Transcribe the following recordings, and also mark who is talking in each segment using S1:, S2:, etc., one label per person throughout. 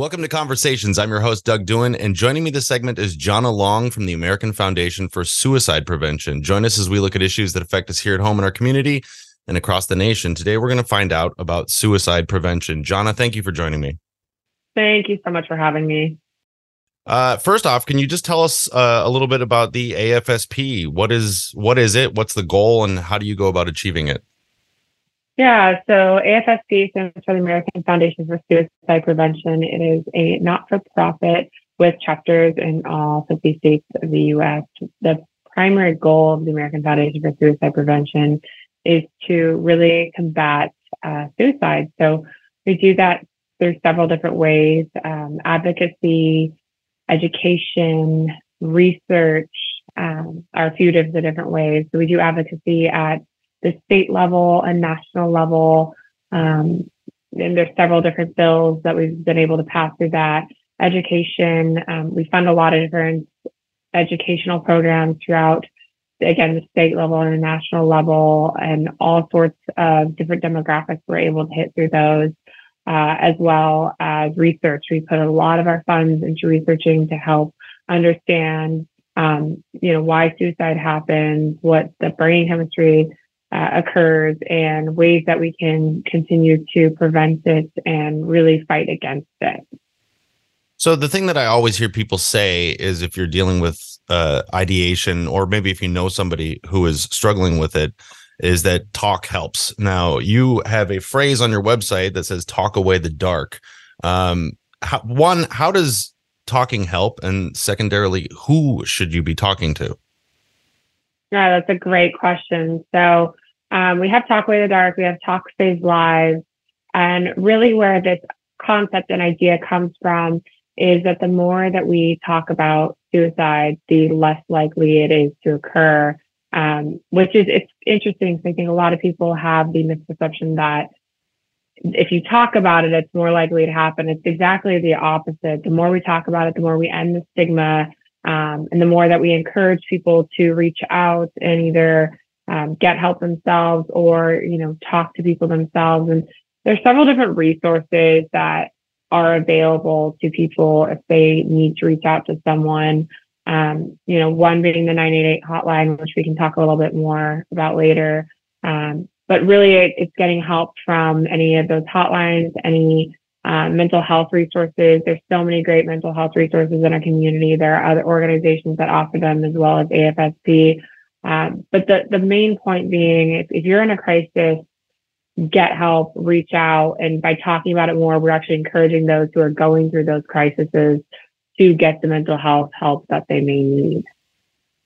S1: Welcome to Conversations. I'm your host, Doug Doohan, and joining me this segment is Johnna Long from the American Foundation for Suicide Prevention. Join us as we look at issues that affect us here at home in our community and across the nation. Today, we're going to find out about suicide prevention. Johnna, thank you for joining me.
S2: Thank you so much for having me.
S1: Uh, first off, can you just tell us uh, a little bit about the AFSP? What is what is it? What's the goal, and how do you go about achieving it?
S2: Yeah, so AFSP stands for the American Foundation for Suicide Prevention. It is a not-for-profit with chapters in all 50 states of the U.S. The primary goal of the American Foundation for Suicide Prevention is to really combat uh, suicide. So we do that through several different ways: um, advocacy, education, research, um, are a few of the different ways. So we do advocacy at the state level and national level. Um, and there's several different bills that we've been able to pass through that. Education, um, we fund a lot of different educational programs throughout, again, the state level and the national level, and all sorts of different demographics we're able to hit through those, uh, as well as research. We put a lot of our funds into researching to help understand, um, you know, why suicide happens, what the brain chemistry uh, occurs and ways that we can continue to prevent it and really fight against it.
S1: So the thing that I always hear people say is if you're dealing with uh, ideation, or maybe if you know somebody who is struggling with it, is that talk helps. Now you have a phrase on your website that says "talk away the dark." Um, how, one, how does talking help, and secondarily, who should you be talking to?
S2: Yeah, that's a great question. So um, we have Talk Away the Dark, we have Talk Save Lives, and really where this concept and idea comes from is that the more that we talk about suicide, the less likely it is to occur. Um, which is it's interesting because I think a lot of people have the misperception that if you talk about it, it's more likely to happen. It's exactly the opposite. The more we talk about it, the more we end the stigma, um, and the more that we encourage people to reach out and either um, get help themselves or, you know, talk to people themselves. And there's several different resources that are available to people if they need to reach out to someone. Um, you know, one being the 988 hotline, which we can talk a little bit more about later. Um, but really, it, it's getting help from any of those hotlines, any uh, mental health resources. There's so many great mental health resources in our community. There are other organizations that offer them as well as AFSP. Um, but the, the main point being, if, if you're in a crisis, get help, reach out. And by talking about it more, we're actually encouraging those who are going through those crises to get the mental health help that they may need.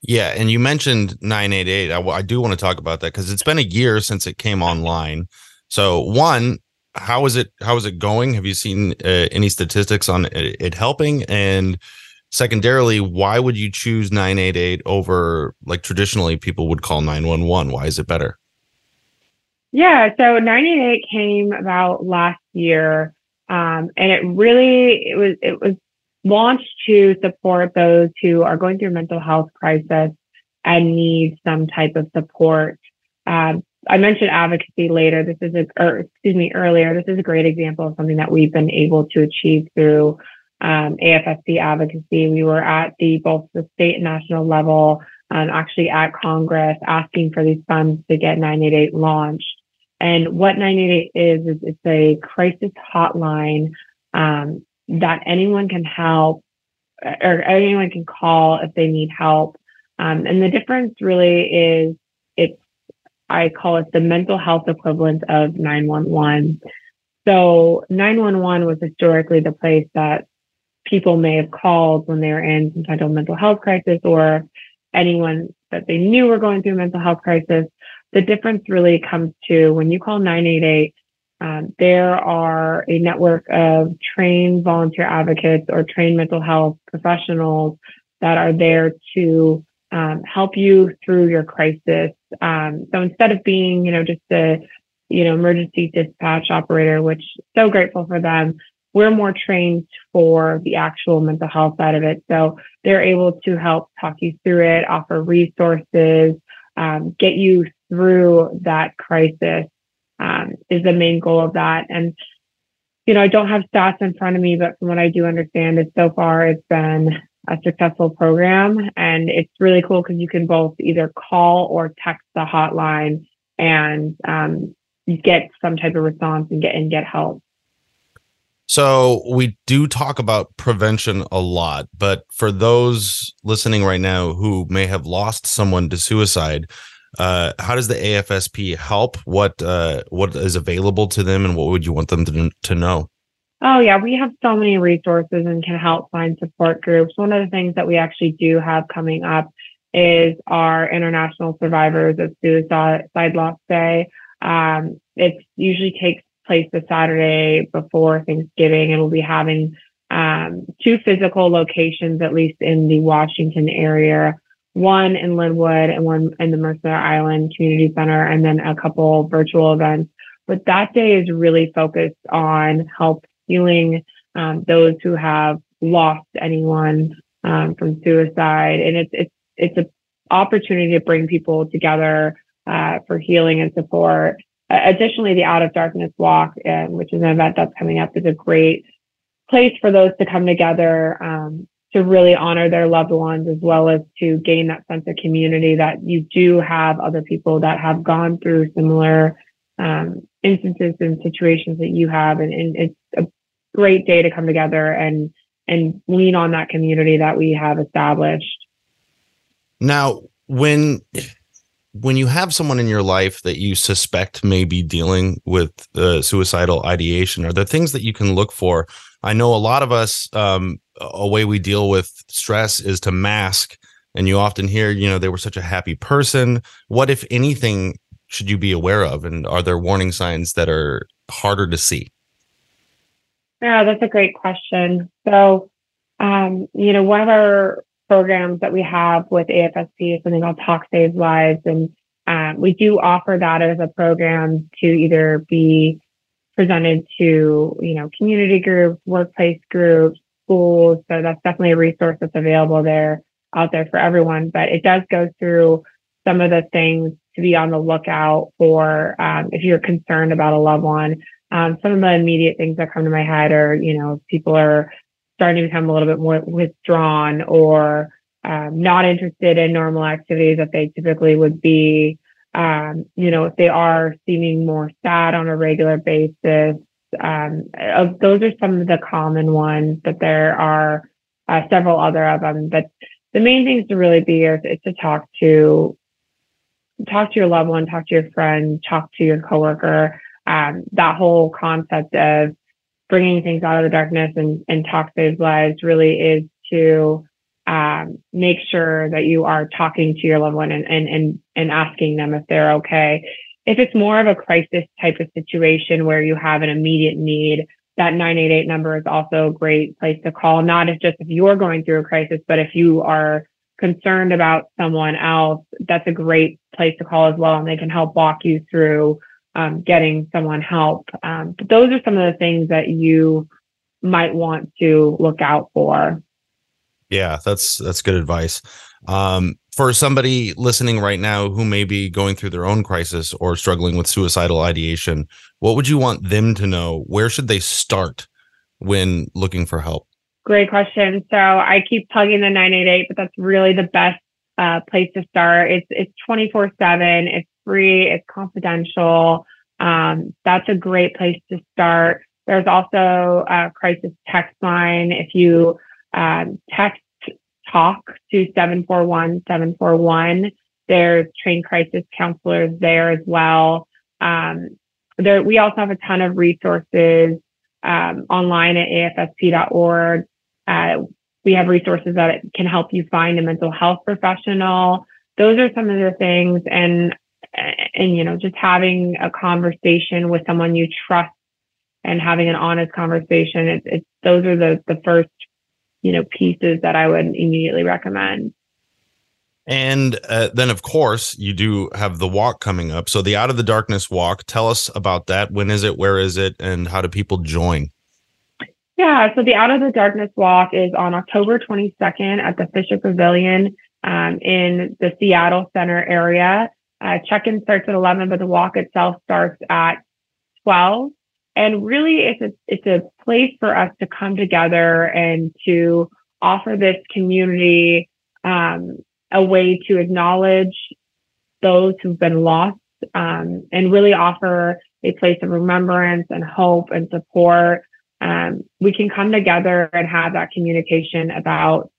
S1: Yeah, and you mentioned 988. I, I do want to talk about that because it's been a year since it came online. So, one, how is it? How is it going? Have you seen uh, any statistics on it, it helping? And secondarily why would you choose 988 over like traditionally people would call 911 why is it better
S2: yeah so 988 came about last year um, and it really it was it was launched to support those who are going through mental health crisis and need some type of support um, I mentioned advocacy later. This is a, or excuse me, earlier. This is a great example of something that we've been able to achieve through um, AFSP advocacy. We were at the both the state and national level, um, actually at Congress, asking for these funds to get 988 launched. And what 988 is is it's a crisis hotline um, that anyone can help or anyone can call if they need help. Um, and the difference really is it's I call it the mental health equivalent of 911. So 911 was historically the place that people may have called when they were in some type of mental health crisis or anyone that they knew were going through a mental health crisis. The difference really comes to when you call 988, um, there are a network of trained volunteer advocates or trained mental health professionals that are there to um, help you through your crisis. Um, so instead of being, you know, just a, you know, emergency dispatch operator, which so grateful for them, we're more trained for the actual mental health side of it. So they're able to help talk you through it, offer resources, um, get you through that crisis um, is the main goal of that. And you know, I don't have stats in front of me, but from what I do understand is so far it's been a successful program and it's really cool because you can both either call or text the hotline and um, get some type of response and get and get help.
S1: So we do talk about prevention a lot, but for those listening right now who may have lost someone to suicide, uh, how does the AFSP help? What uh, what is available to them, and what would you want them to to know?
S2: Oh yeah, we have so many resources and can help find support groups. One of the things that we actually do have coming up is our International Survivors of Suicide Loss Day. Um, it usually takes place the Saturday before Thanksgiving, and we'll be having um, two physical locations, at least in the Washington area, one in Lynnwood and one in the Mercer Island Community Center, and then a couple virtual events. But that day is really focused on help healing um, those who have lost anyone um, from suicide, and it's it's it's an opportunity to bring people together uh, for healing and support. Uh, additionally, the Out of Darkness Walk, uh, which is an event that's coming up, is a great place for those to come together um, to really honor their loved ones, as well as to gain that sense of community that you do have other people that have gone through similar um, instances and situations that you have, and, and it's a great day to come together and and lean on that community that we have established.
S1: Now, when when you have someone in your life that you suspect may be dealing with uh, suicidal ideation, are there things that you can look for? I know a lot of us, um, a way we deal with stress is to mask. And you often hear, you know, they were such a happy person. What, if anything, should you be aware of? And are there warning signs that are harder to see?
S2: Yeah, that's a great question. So, um, you know, one of our programs that we have with AFSP is something called Talk Saves Lives. And um, we do offer that as a program to either be presented to, you know, community groups, workplace groups, schools. So that's definitely a resource that's available there out there for everyone. But it does go through some of the things to be on the lookout for um, if you're concerned about a loved one. Um, some of the immediate things that come to my head are, you know, people are starting to become a little bit more withdrawn or um, not interested in normal activities that they typically would be. Um, you know, if they are seeming more sad on a regular basis, um, those are some of the common ones, but there are uh, several other of them. But the main things to really be is, is to talk to talk to your loved one, talk to your friend, talk to your coworker. Um, that whole concept of bringing things out of the darkness and, and talk those lives really is to um, make sure that you are talking to your loved one and, and, and, and asking them if they're okay. If it's more of a crisis type of situation where you have an immediate need, that 988 number is also a great place to call, not if just if you're going through a crisis, but if you are concerned about someone else, that's a great place to call as well. And they can help walk you through um, getting someone help. Um, but those are some of the things that you might want to look out for.
S1: Yeah, that's that's good advice. Um, for somebody listening right now who may be going through their own crisis or struggling with suicidal ideation, what would you want them to know? Where should they start when looking for help?
S2: Great question. So I keep plugging the 988, but that's really the best uh, place to start. It's it's 24 seven. It's free. It's confidential. Um, that's a great place to start. There's also a crisis text line. If you um, text talk to 741 741, there's trained crisis counselors there as well. Um, there, we also have a ton of resources um, online at afsp.org. Uh, we have resources that can help you find a mental health professional. Those are some of the things. And and you know just having a conversation with someone you trust and having an honest conversation it's, it's those are the the first you know pieces that i would immediately recommend.
S1: And uh, then of course you do have the walk coming up. So the out of the darkness walk tell us about that. When is it? Where is it? And how do people join?
S2: Yeah so the out of the darkness walk is on october 22nd at the fisher pavilion um, in the seattle center area uh, check-in starts at 11, but the walk itself starts at 12. and really, it's a it's a place for us to come together and to offer this community um, a way to acknowledge those who've been lost um, and really offer a place of remembrance and hope and support. Um, we can come together and have that communication about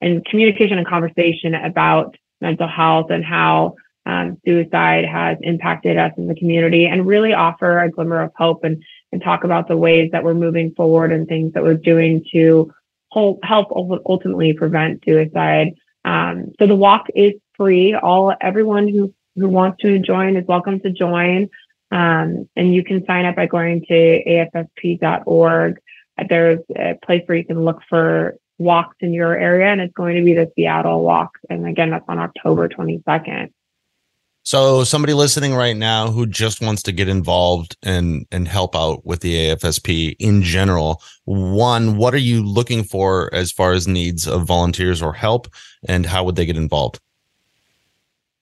S2: and communication and conversation about mental health and how um, suicide has impacted us in the community and really offer a glimmer of hope and, and talk about the ways that we're moving forward and things that we're doing to help ultimately prevent suicide. Um, so the walk is free. All everyone who who wants to join is welcome to join. Um, and you can sign up by going to afsp.org. There's a place where you can look for walks in your area, and it's going to be the Seattle Walk. And again, that's on October 22nd.
S1: So somebody listening right now who just wants to get involved and and help out with the AFSP in general, one, what are you looking for as far as needs of volunteers or help and how would they get involved?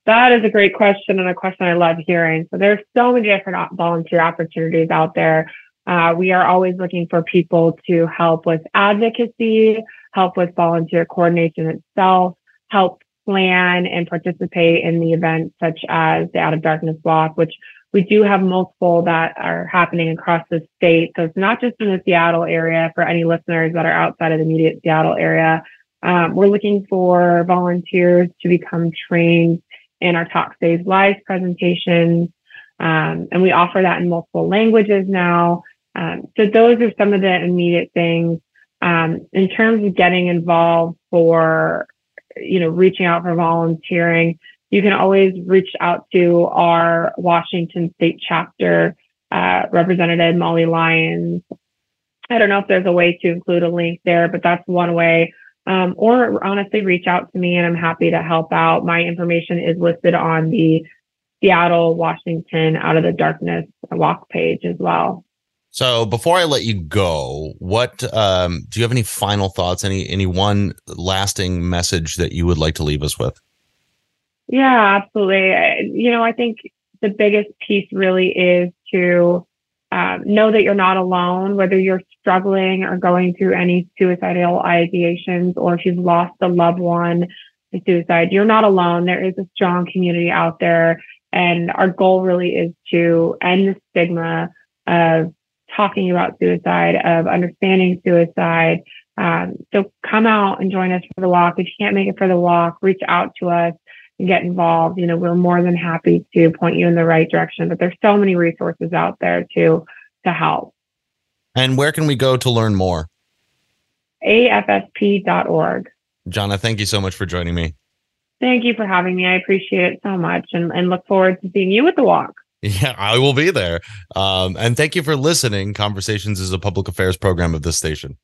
S2: That is a great question and a question I love hearing. So there's so many different volunteer opportunities out there. Uh, we are always looking for people to help with advocacy, help with volunteer coordination itself, help plan and participate in the events such as the Out of Darkness Walk, which we do have multiple that are happening across the state. So it's not just in the Seattle area for any listeners that are outside of the immediate Seattle area. Um, we're looking for volunteers to become trained in our Talk Saves Lives presentations. Um, and we offer that in multiple languages now. Um, so those are some of the immediate things. Um, in terms of getting involved for, you know, reaching out for volunteering, you can always reach out to our Washington State chapter uh, representative, Molly Lyons. I don't know if there's a way to include a link there, but that's one way um, or honestly reach out to me and I'm happy to help out. My information is listed on the Seattle, Washington Out of the Darkness walk page as well.
S1: So before I let you go, what um, do you have any final thoughts? Any any one lasting message that you would like to leave us with?
S2: Yeah, absolutely. You know, I think the biggest piece really is to um, know that you're not alone, whether you're struggling or going through any suicidal ideations, or if you've lost a loved one to suicide, you're not alone. There is a strong community out there. And our goal really is to end the stigma of talking about suicide, of understanding suicide. Um, so come out and join us for the walk. If you can't make it for the walk, reach out to us and get involved. You know, we're more than happy to point you in the right direction. But there's so many resources out there to to help.
S1: And where can we go to learn more?
S2: AFSP.org.
S1: Johnna, thank you so much for joining me.
S2: Thank you for having me. I appreciate it so much and, and look forward to seeing you at the walk.
S1: Yeah, I will be there. Um, and thank you for listening. Conversations is a public affairs program of this station.